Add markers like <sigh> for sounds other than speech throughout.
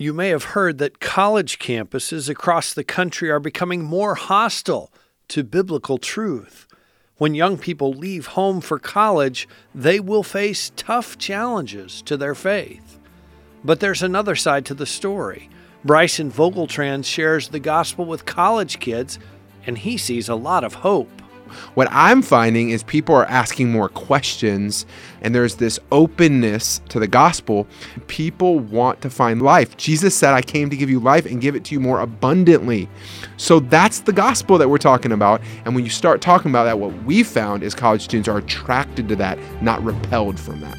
You may have heard that college campuses across the country are becoming more hostile to biblical truth. When young people leave home for college, they will face tough challenges to their faith. But there's another side to the story. Bryson Vogeltanz shares the gospel with college kids, and he sees a lot of hope. What I'm finding is people are asking more questions, and there's this openness to the gospel. People want to find life. Jesus said, I came to give you life and give it to you more abundantly. So that's the gospel that we're talking about. And when you start talking about that, what we found is college students are attracted to that, not repelled from that.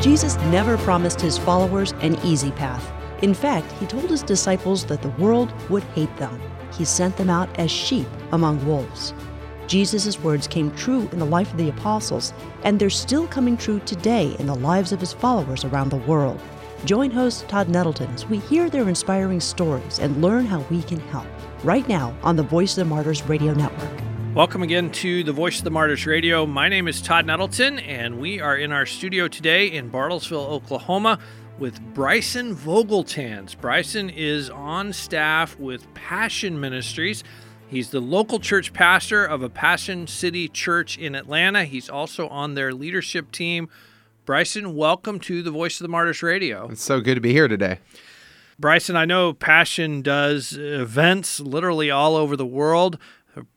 Jesus never promised his followers an easy path. In fact, he told his disciples that the world would hate them he sent them out as sheep among wolves. Jesus' words came true in the life of the apostles, and they're still coming true today in the lives of his followers around the world. Join host Todd Nettleton as we hear their inspiring stories and learn how we can help. Right now on the Voice of the Martyrs Radio Network. Welcome again to the Voice of the Martyrs Radio. My name is Todd Nettleton, and we are in our studio today in Bartlesville, Oklahoma with Bryson Vogeltanz. Bryson is on staff with Passion Ministries. He's the local church pastor of a Passion City church in Atlanta. He's also on their leadership team. Bryson, welcome to the Voice of the Martyrs Radio. It's so good to be here today. Bryson, I know Passion does events literally all over the world.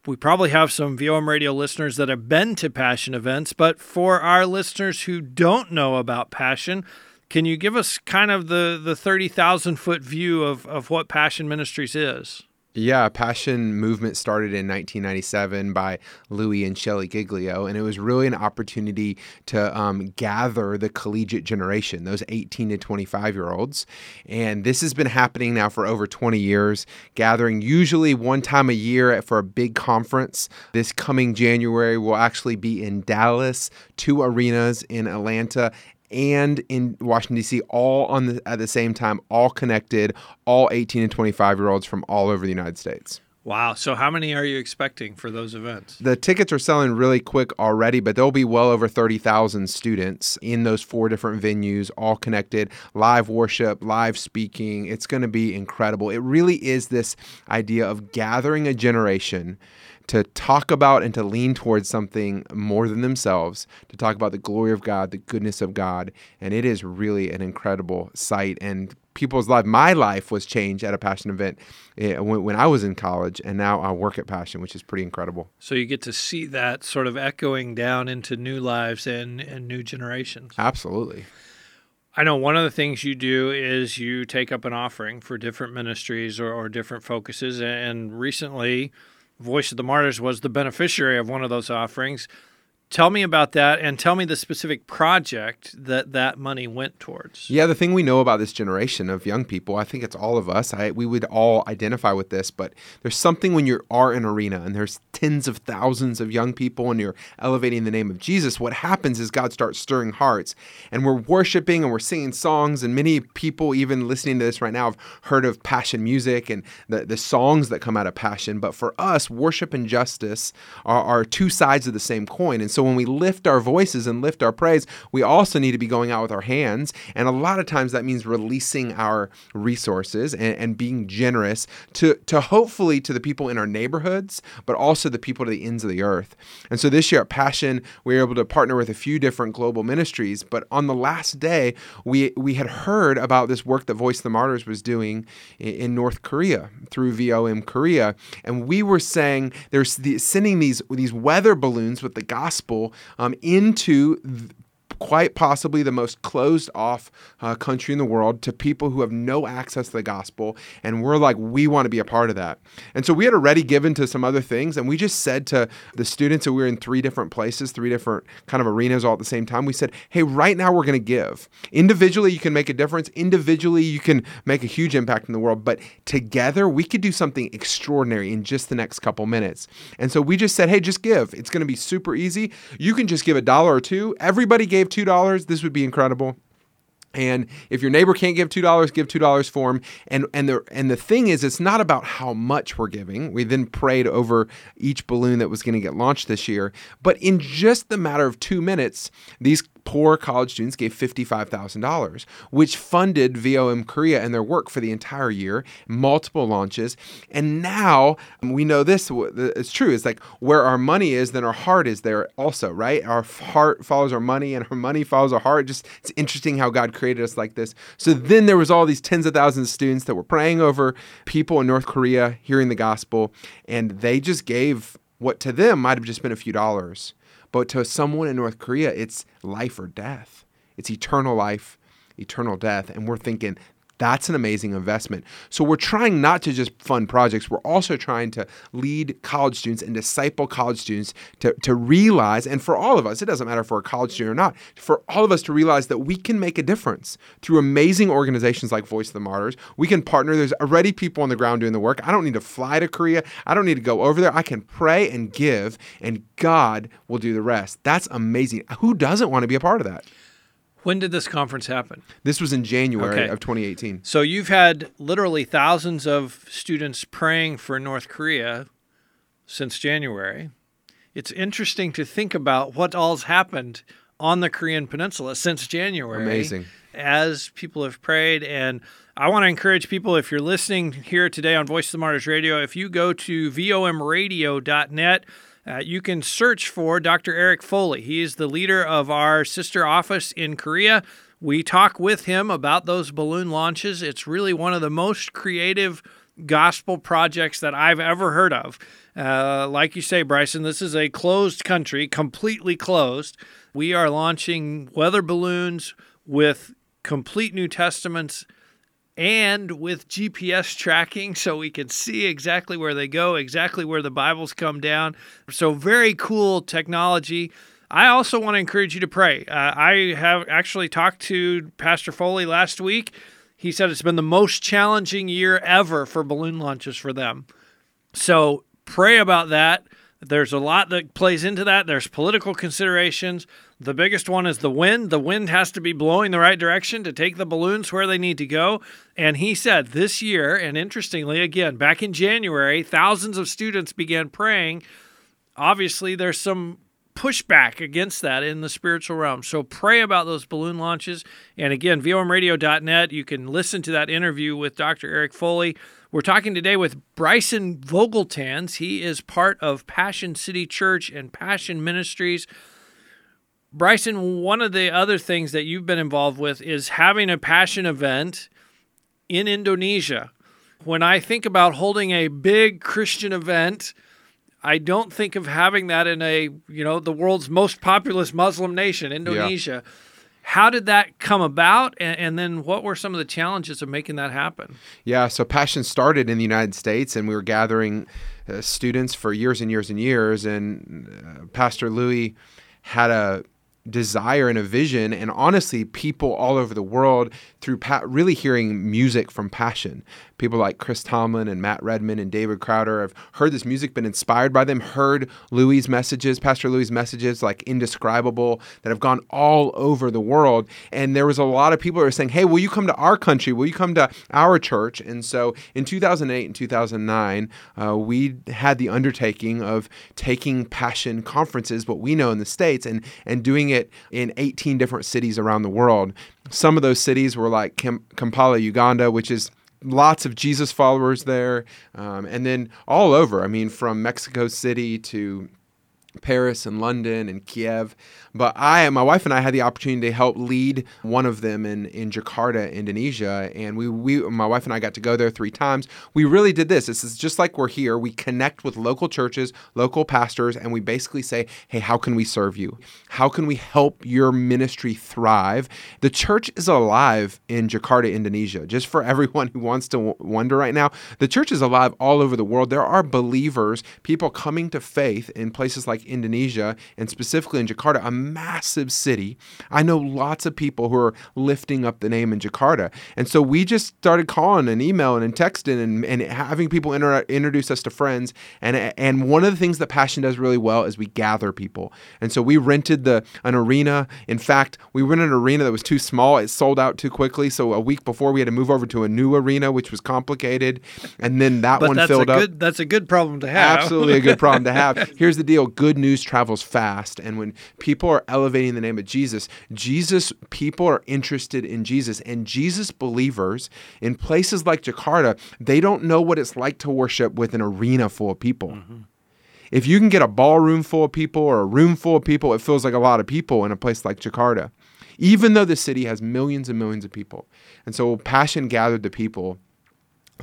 We probably have some VOM radio listeners that have been to Passion events, but for our listeners who don't know about Passion, can you give us kind of the, the 30,000 foot view of, of what Passion Ministries is? Yeah, Passion Movement started in 1997 by Louie and Shelley Giglio, and it was really an opportunity to um, gather the collegiate generation, those 18 to 25 year olds. And this has been happening now for over 20 years, gathering usually one time a year for a big conference. This coming January will actually be in Dallas, two arenas in Atlanta, and in Washington D.C. all on the, at the same time, all connected, all 18 and 25 year olds from all over the United States. Wow. So, how many are you expecting for those events? The tickets are selling really quick already, but there'll be well over 30,000 students in those four different venues, all connected, live worship, live speaking. It's going to be incredible. It really is this idea of gathering a generation to talk about and to lean towards something more than themselves, to talk about the glory of God, the goodness of God. And it is really an incredible sight. And people's life, my life was changed at a Passion event eh, when I was in college, and now I work at Passion, which is pretty incredible. So you get to see that sort of echoing down into new lives and, and new generations. Absolutely. I know one of the things you do is you take up an offering for different ministries or, or different focuses. And recently, Voice of the Martyrs was the beneficiary of one of those offerings. Tell me about that and tell me the specific project that that money went towards. Yeah, the thing we know about this generation of young people, I think it's all of us. I, we would all identify with this, but there's something when you are in arena and there's tens of thousands of young people and you're elevating the name of Jesus. What happens is God starts stirring hearts and we're worshiping and we're singing songs. And many people, even listening to this right now, have heard of passion music and the, the songs that come out of passion. But for us, worship and justice are, are two sides of the same coin. And so so when we lift our voices and lift our praise, we also need to be going out with our hands. And a lot of times that means releasing our resources and, and being generous to, to hopefully to the people in our neighborhoods, but also the people to the ends of the earth. And so this year at Passion, we were able to partner with a few different global ministries. But on the last day, we we had heard about this work that Voice of the Martyrs was doing in, in North Korea through VOM Korea, and we were saying they're sending these these weather balloons with the gospel gospel um, into quite possibly the most closed off uh, country in the world to people who have no access to the gospel. And we're like, we want to be a part of that. And so we had already given to some other things. And we just said to the students that we were in three different places, three different kind of arenas all at the same time, we said, hey, right now we're going to give. Individually, you can make a difference. Individually, you can make a huge impact in the world. But together, we could do something extraordinary in just the next couple minutes. And so we just said, hey, just give. It's going to be super easy. You can just give a dollar or two. Everybody gave $2, this would be incredible. And if your neighbor can't give two dollars, give two dollars for him. And and the and the thing is, it's not about how much we're giving. We then prayed over each balloon that was going to get launched this year. But in just the matter of two minutes, these poor college students gave $55,000, which funded VOM Korea and their work for the entire year, multiple launches. And now we know this, it's true. It's like where our money is, then our heart is there also, right? Our heart follows our money and our money follows our heart. Just it's interesting how God created us like this. So then there was all these tens of thousands of students that were praying over people in North Korea hearing the gospel, and they just gave what to them might have just been a few dollars. But to someone in North Korea, it's life or death. It's eternal life, eternal death. And we're thinking, that's an amazing investment. So we're trying not to just fund projects, we're also trying to lead college students and disciple college students to, to realize, and for all of us, it doesn't matter if we're a college student or not, for all of us to realize that we can make a difference through amazing organizations like Voice of the Martyrs. We can partner. There's already people on the ground doing the work. I don't need to fly to Korea. I don't need to go over there. I can pray and give, and God will do the rest. That's amazing. Who doesn't want to be a part of that? When did this conference happen? This was in January okay. of 2018. So you've had literally thousands of students praying for North Korea since January. It's interesting to think about what all's happened on the Korean Peninsula since January. Amazing. As people have prayed. And I want to encourage people, if you're listening here today on Voice of the Martyrs Radio, if you go to vomradio.net, uh, you can search for Dr. Eric Foley. He is the leader of our sister office in Korea. We talk with him about those balloon launches. It's really one of the most creative gospel projects that I've ever heard of. Uh, like you say, Bryson, this is a closed country, completely closed. We are launching weather balloons with complete New Testaments and with GPS tracking so we can see exactly where they go, exactly where the Bibles come down. So, very cool technology. I also want to encourage you to pray. Uh, I have actually talked to Pastor Foley last week. He said it's been the most challenging year ever for balloon launches for them. So, pray about that. There's a lot that plays into that. There's political considerations. The biggest one is the wind. The wind has to be blowing the right direction to take the balloons where they need to go. And he said this year, and interestingly, again, back in January, thousands of students began praying. Obviously, there's some pushback against that in the spiritual realm. So pray about those balloon launches. And again, vomradio.net, you can listen to that interview with Dr. Eric Foley. We're talking today with Bryson Vogeltanz. He is part of Passion City Church and Passion Ministries. Bryson, one of the other things that you've been involved with is having a passion event in Indonesia. When I think about holding a big Christian event, I don't think of having that in a, you know, the world's most populous Muslim nation, Indonesia. Yeah. How did that come about? And, and, then what were some of the challenges of making that happen? Yeah, so Passion started in the United States, and we were gathering uh, students for years and years and years. And uh, Pastor Louie had a desire and a vision and honestly people all over the world through pa- really hearing music from passion people like chris tomlin and matt redman and david crowder have heard this music been inspired by them heard Louie messages pastor Louie messages like indescribable that have gone all over the world. And there was a lot of people who were saying hey will you come to our country? Will you come to our church? And so in 2008 and 2009 uh, we had the undertaking of taking passion conferences what we know in the states and and doing it in 18 different cities around the world. Some of those cities were like Kampala, Uganda, which is lots of Jesus followers there, um, and then all over. I mean, from Mexico City to Paris and London and Kiev. But I, my wife and I had the opportunity to help lead one of them in, in Jakarta, Indonesia. And we, we, my wife and I got to go there three times. We really did this. This is just like we're here. We connect with local churches, local pastors, and we basically say, hey, how can we serve you? How can we help your ministry thrive? The church is alive in Jakarta, Indonesia. Just for <laughs> everyone who wants to wonder right now, the church is alive all over the world. There are believers, people coming to faith in places like Indonesia and specifically in Jakarta, a massive city. I know lots of people who are lifting up the name in Jakarta. And so we just started calling and emailing and texting and, and having people inter- introduce us to friends. And, and one of the things that Passion does really well is we gather people. And so we rented the an arena. In fact, we rented an arena that was too small. It sold out too quickly. So a week before we had to move over to a new arena, which was complicated. And then that but one filled a up. Good, that's a good problem to have. Absolutely a good problem to have. <laughs> Here's the deal. Good good news travels fast and when people are elevating the name of Jesus, Jesus people are interested in Jesus and Jesus believers in places like Jakarta, they don't know what it's like to worship with an arena full of people. Mm-hmm. If you can get a ballroom full of people or a room full of people, it feels like a lot of people in a place like Jakarta, even though the city has millions and millions of people. And so passion gathered the people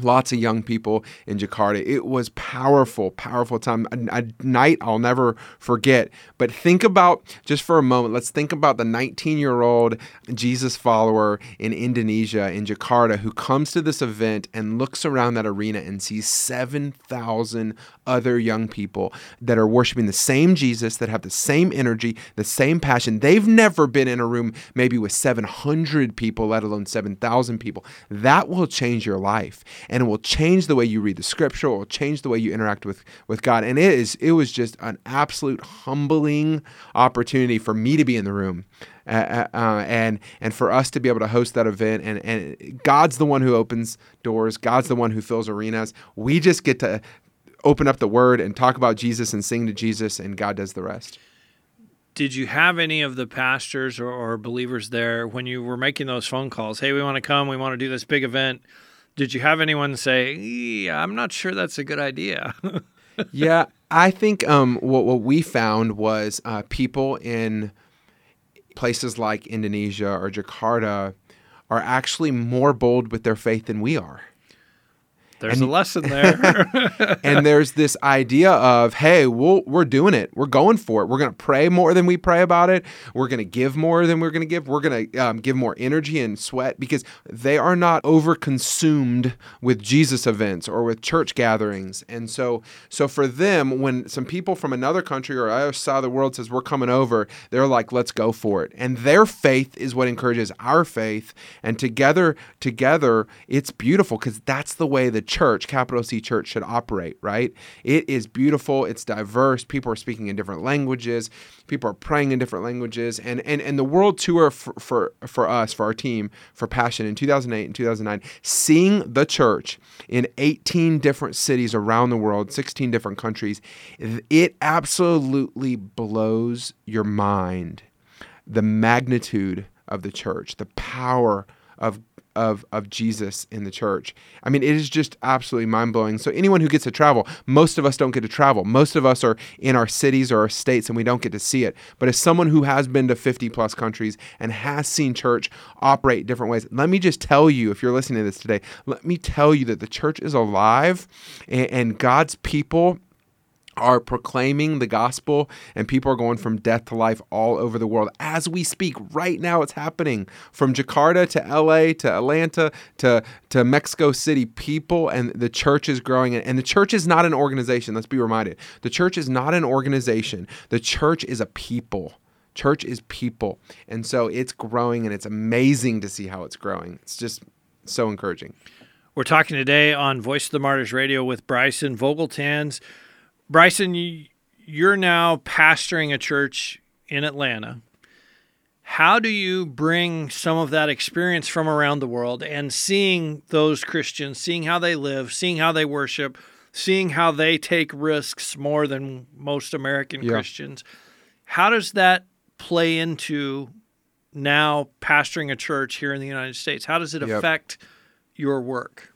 lots of young people in Jakarta. It was powerful, powerful time. A, a, night I'll never forget. But think about just for a moment. Let's think about the 19-year-old Jesus follower in Indonesia in Jakarta who comes to this event and looks around that arena and sees 7,000 other young people that are worshiping the same Jesus that have the same energy, the same passion. They've never been in a room maybe with 700 people, let alone 7,000 people. That will change your life and it will change the way you read the scripture. It will change the way you interact with with God. And it is it was just an absolute humbling opportunity for me to be in the room. Uh, uh, uh, and and for us to be able to host that event and and God's the one who opens doors God's the one who fills arenas we just get to open up the word and talk about Jesus and sing to Jesus and God does the rest did you have any of the pastors or, or believers there when you were making those phone calls hey we want to come we want to do this big event did you have anyone say, yeah, I'm not sure that's a good idea? <laughs> yeah, I think um, what, what we found was uh, people in places like Indonesia or Jakarta are actually more bold with their faith than we are. There's and, a lesson <laughs> there. and there's this idea of, hey, we we are doing it. We're going for it. We're going to pray more than we pray about it. We're going to give more than we're going to give. We're going to um, give more energy and sweat because they are not over consumed with Jesus events or with church gatherings. And so, so for them, when some people from another country or other side of the world says we're coming over, they're like, let's go for it. And their faith is what encourages our faith. And together, together, it's beautiful because that's the way that church, capital C church, should operate, right? It is beautiful, it's diverse, people are speaking in different languages, people are praying in different languages. And and, and the world tour for, for, for us, for our team, for Passion in 2008 and 2009, seeing the church in 18 different cities around the world, 16 different countries, it absolutely blows your mind the magnitude of the church, the power of of of Jesus in the church. I mean, it is just absolutely mind blowing. So anyone who gets to travel, most of us don't get to travel. Most of us are in our cities or our states and we don't get to see it. But as someone who has been to 50 plus countries and has seen church operate different ways, let me just tell you, if you're listening to this today, let me tell you that the church is alive and, and God's people are proclaiming the gospel and people are going from death to life all over the world. As we speak right now it's happening. From jakarta to la to atlanta to, to mexico city people and the church is growing. And the church is not an organization. Let's be reminded. The church is not an organization. The church is a people. Church is people. And so it's growing and it's amazing to see how it's growing. It's just so encouraging. We're talking today on voice of the martyrs radio with bryson vogeltanz Bryson, you're now pastoring a church in Atlanta. How do you bring some of that experience from around the world and seeing those Christians, seeing how they live, seeing how they worship, seeing how they take risks more than most American yeah. Christians? How does that play into now pastoring a church here in the United States? How does it yep. affect your work?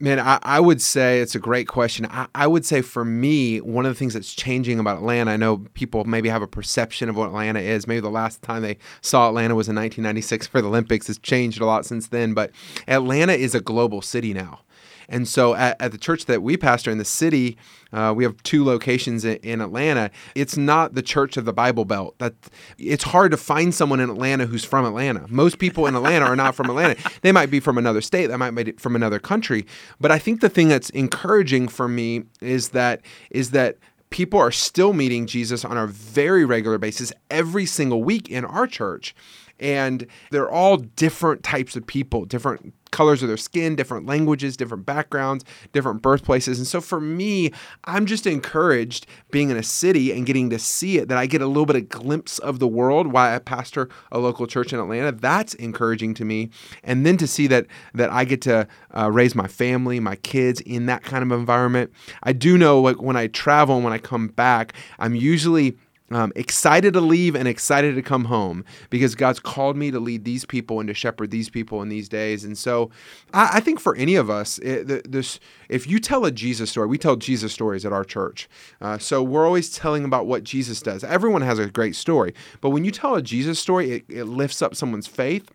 Man, I, I, would say it's a great question. I, I, would say for me, one of the things that's changing about Atlanta, I know people maybe have a perception of what Atlanta is. Maybe the last time they saw Atlanta was in 1996 for the Olympics. It's changed a lot since then, but Atlanta is a global city now. And so at, at the church that we pastor in the city, uh, we have two locations in, in, Atlanta. It's not the church of the Bible Belt. That it's hard to find someone in Atlanta who's from Atlanta. Most people in Atlanta are not from Atlanta. <laughs> They might be from another state. They might be from another country. But I think the thing that's encouraging for me is that is that people are still meeting Jesus on a very regular basis every single week in our church And they're all different types of people, different colors of their skin, different languages, different backgrounds, different birthplaces. And so for me, I'm just encouraged being in a city and getting to see it that I get a little bit of glimpse of the world while I pastor a local church in Atlanta. That's encouraging to me. And then to see that that I get to uh, raise my family, my kids in that kind of environment. I do know like when I travel and when I come back, I'm usually um, excited to leave and excited to come home because God's called me to lead these people and to shepherd these people in these days. And so, I, I think for any of us, it, this if you tell a Jesus story, we tell Jesus stories at our church. Uh, so we're always telling about what Jesus does. Everyone has a great story, but when you tell a Jesus story, it, it lifts up someone's faith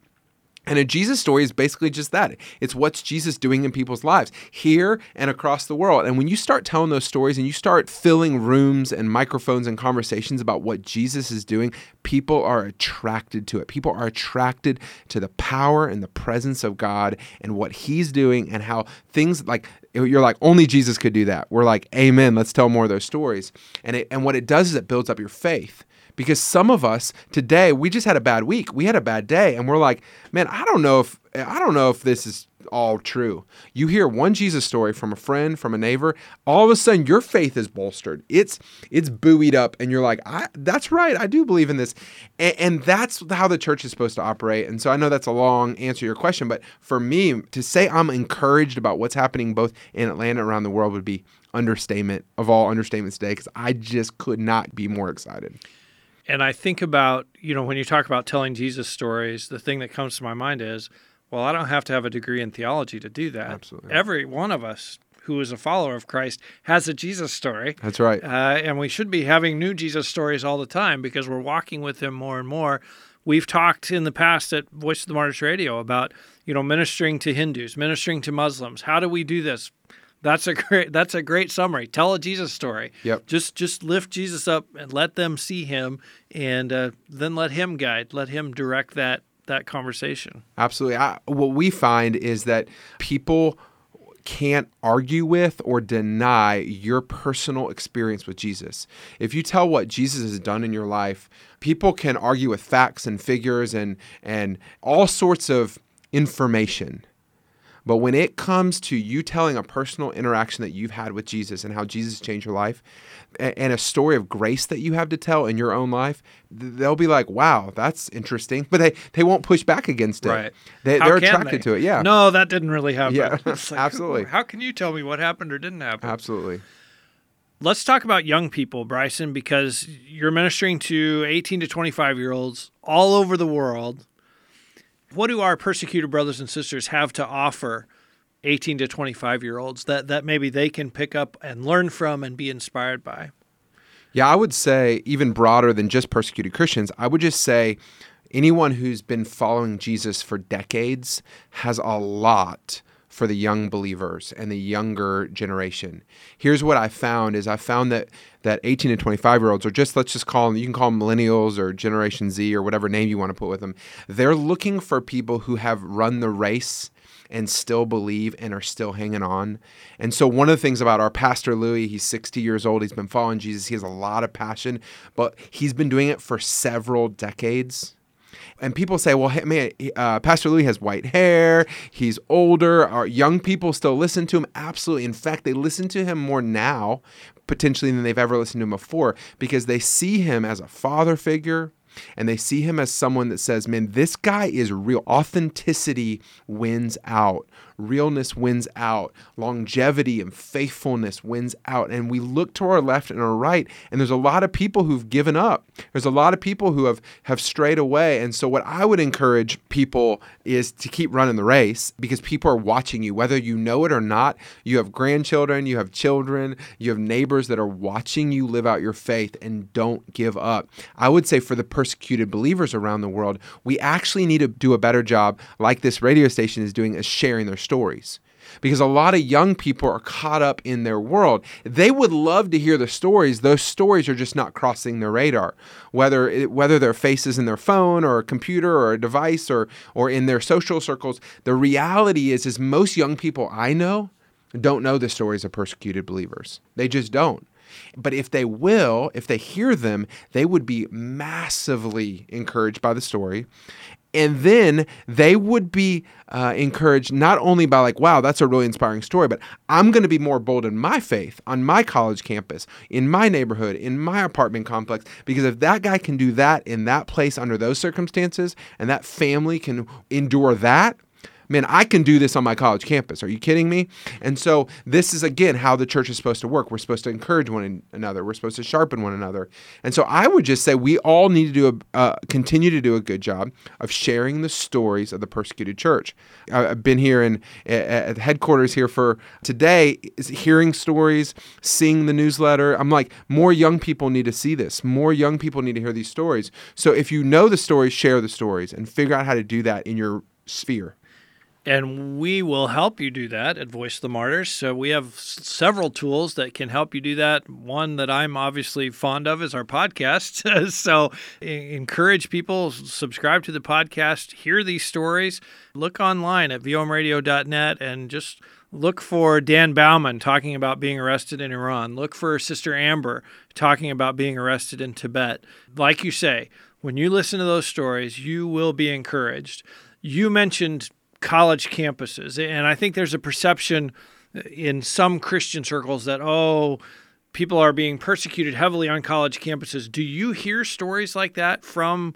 and a Jesus story is basically just that. It's what's Jesus doing in people's lives here and across the world. And when you start telling those stories and you start filling rooms and microphones and conversations about what Jesus is doing, people are attracted to it. People are attracted to the power and the presence of God and what he's doing and how things like you're like only Jesus could do that. We're like, "Amen, let's tell more of those stories." And it and what it does is it builds up your faith because some of us today we just had a bad week we had a bad day and we're like man i don't know if i don't know if this is all true. You hear one jesus story from a friend from a neighbor all of a sudden your faith is bolstered. It's it's buoyed up and you're like I, that's right i do believe in this. And, and that's how the church is supposed to operate. And so i know that's a long answer to your question but for me to say i'm encouraged about what's happening both in atlanta and around the world would be understatement of all understatements today because i just could not be more excited. And I think about, you know, when you talk about telling Jesus stories, the thing that comes to my mind is, well, I don't have to have a degree in theology to do that. Absolutely. Every one of us who is a follower of Christ has a Jesus story. That's right. Uh, and we should be having new Jesus stories all the time because we're walking with him more and more. We've talked in the past at Voice of the Martyrs Radio about, you know, ministering to Hindus, ministering to Muslims. How do we do this? That's a <laughs> great that's a great summary. Tell a Jesus story. Yep. Just just lift Jesus up and let them see him and uh, then let him guide, let him direct that that conversation. Absolutely. I, what we find is that people can't argue with or deny your personal experience with Jesus. If you tell what Jesus has done in your life, people can argue with facts and figures and and all sorts of information. But when it comes to you telling a personal interaction that you've had with Jesus and how Jesus changed your life and a story of grace that you have to tell in your own life, they'll be like, wow, that's interesting. But they, they won't push back against it. Right. They, are attracted they? to it. Yeah. No, that didn't really happen. Yeah, <laughs> like, absolutely. How can you tell me what happened or didn't happen? Absolutely. Let's talk about young people, Bryson, because you're ministering to 18 to 25 year olds all over the world what do our persecuted brothers and sisters have to offer 18 to 25 year olds that, that maybe they can pick up and learn from and be inspired by? Yeah, I would say even broader than just persecuted Christians, I would just say anyone who's been following Jesus for decades has a lot for the young believers and the younger generation. Here's what I found is I found that that 18 to 25 year olds or just let's just call them you can call them millennials or generation Z or whatever name you want to put with them. They're looking for people who have run the race and still believe and are still hanging on. And so, one of the things about our pastor Louie, he's 60 years old, he's been following Jesus, he has a lot of passion, but he's been doing it for several decades. And people say, well, hey, man, uh, Pastor Louie has white hair. He's older. Our young people still listen to him. Absolutely. In fact, they listen to him more now, potentially, than they've ever listened to him before because they see him as a father figure and they see him as someone that says, man, this guy is real. Authenticity wins out realness wins out, longevity and faithfulness wins out. And we look to our left and our right, and there's a lot of people who've given up. There's a lot of people who have, have strayed away. And so, what I would encourage people is to keep running the race because people are watching you, whether you know it or not. You have grandchildren, you have children, you have neighbors that are watching you live out your faith and don't give up. I would say for the persecuted believers around the world, we actually need to do a better job, like this radio station is doing, is sharing their stories because a lot of young people are caught up in their world. They would love to hear the stories. Those stories are just not crossing their radar. Whether it, whether their faces in their phone or a computer or a device or or in their social circles, the reality is is most young people I know don't know the stories of persecuted believers. They just don't. But if they will, if they hear them, they would be massively encouraged by the story. And then they would be uh, encouraged not only by, like, wow, that's a really inspiring story, but I'm going to be more bold in my faith on my college campus, in my neighborhood, in my apartment complex. Because if that guy can do that in that place under those circumstances, and that family can endure that, man, I can do this on my college campus. Are you kidding me? And so this is again how the church is supposed to work. We're supposed to encourage one another. We're supposed to sharpen one another. And so I would just say we all need to do a uh, continue to do a good job of sharing the stories of the persecuted church. I've been here in at headquarters here for today, hearing stories, seeing the newsletter. I'm like, more young people need to see this. More young people need to hear these stories. So if you know the stories, share the stories and figure out how to do that in your sphere. And we will help you do that at Voice of the Martyrs. So we have several tools that can help you do that. One that I'm obviously fond of is our podcast. <laughs> so encourage people, subscribe to the podcast, hear these stories, look online at vomradio.net and just look for Dan Baumann talking about being arrested in Iran. Look for Sister Amber talking about being arrested in Tibet. Like you say, when you listen to those stories, you will be encouraged. You mentioned college campuses. And I think there's a perception in some Christian circles that, oh, people are being persecuted heavily on college campuses. Do you hear stories like that from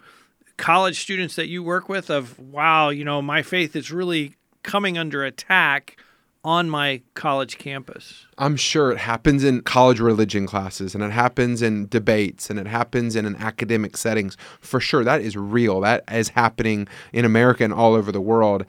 college students that you work with of, wow, you know, my faith is really coming under attack? On my college campus. I'm sure it happens in college religion classes and it happens in debates and it happens in an academic settings. For sure, that is real. That is happening in America and all over the world.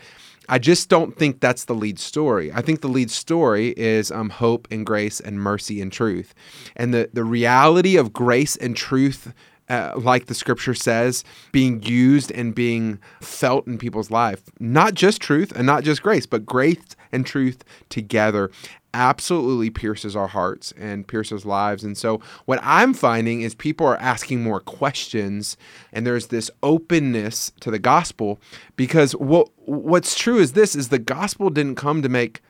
I just don't think that's the lead story. I think the lead story is um, hope and grace and mercy and truth. And the, the reality of grace and truth uh, like the scripture says, being used and being felt in people's life. Not just truth and not just grace, but grace and truth together absolutely pierces our hearts and pierces lives. And so, what I'm finding is people are asking more questions, and there's this openness to the gospel because what what's true is this: is the gospel didn't come to make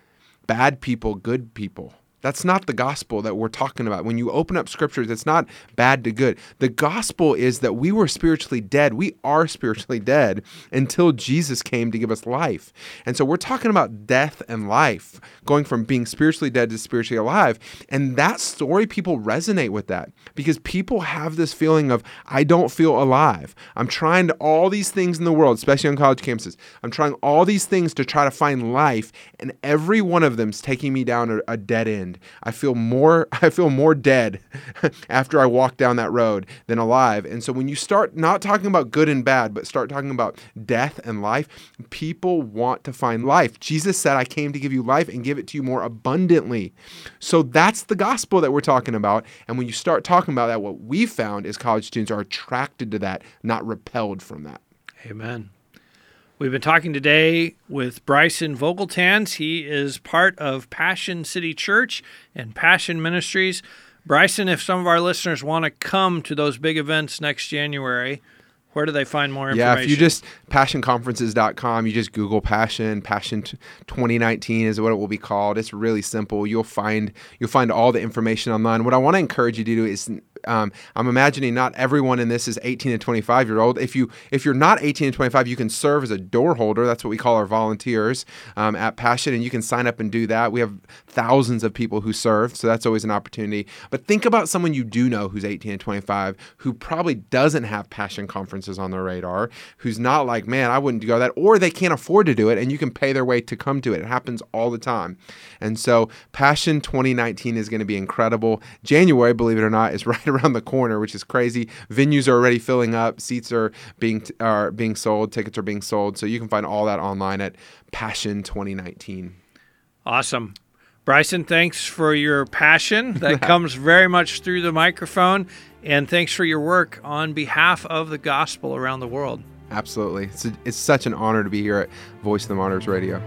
bad people good people. That's not the gospel that we're talking about. When you open up scriptures, it's not bad to good. The gospel is that we were spiritually dead. We are spiritually dead until Jesus came to give us life. And so we're talking about death and life, going from being spiritually dead to spiritually alive. And that story, people resonate with that because people have this feeling of, I don't feel alive. I'm trying to all these things in the world, especially on college campuses. I'm trying all these things to try to find life, and every one of them is taking me down a, a dead end. I feel more <laughs> I feel more dead <laughs> after I walk down that road than alive. And so when you start not talking about good and bad, but start talking about death and life, people want to find life. Jesus said, "I came to give you life and give it to you more abundantly." So that's the gospel that we're talking about. And when you start talking about that, what we found is college students are attracted to that, not repelled from that. Amen. We've been talking today with Bryson Vogeltanz. He is part of Passion City Church and Passion Ministries. Bryson, if some of our listeners want to come to those big events next January, where do they find more information? Yeah, if you just passionconferences.com, you just Google Passion, Passion 2019 is what it will be called. It's really simple. You'll find you'll find all the information online. What I want to encourage you to do is um, I'm imagining not everyone in this is 18 and 25 year old. If you if you're not 18 and 25, you can serve as a door holder. That's what we call our volunteers um, at Passion, and you can sign up and do that. We have thousands of people who serve, so that's always an opportunity. But think about someone you do know who's 18 and 25 who probably doesn't have Passion conferences on their radar, who's not like, man, I wouldn't go that, or they can't afford to do it, and you can pay their way to come to it. It happens all the time, and so Passion 2019 is going to be incredible. January, believe it or not, is <laughs> right around the corner, which is crazy. Venues are already filling up, seats are being are being sold, tickets are being sold, so you can find all that online at Passion 2019. Awesome. Bryson, thanks for your passion <laughs> that comes very much through the microphone, and thanks for your work on behalf of the gospel around the world. Absolutely. It's, a, it's such an honor to be here at Voice of the Martyrs Radio.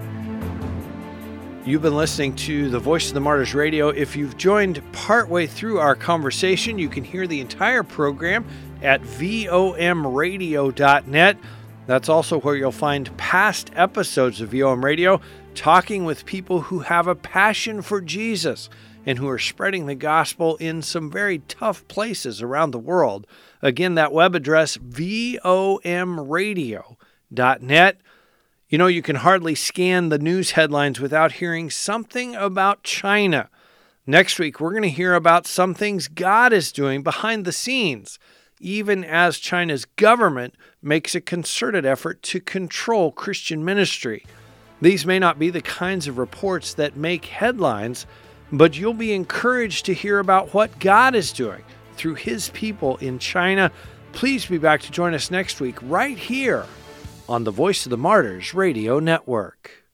You've been listening to the Voice of the Martyrs Radio. If you've joined partway through our conversation, you can hear the entire program at vomradio.net. That's also where you'll find past episodes of VOM Radio talking with people who have a passion for Jesus and who are spreading the gospel in some very tough places around the world. Again, that web address, vomradio.net. You know, you can hardly scan the news headlines without hearing something about China. Next week, we're going to hear about some things God is doing behind the scenes, even as China's government makes a concerted effort to control Christian ministry. These may not be the kinds of reports that make headlines, but you'll be encouraged to hear about what God is doing through His people in China. Please be back to join us next week, right here on the Voice of the Martyrs Radio Network.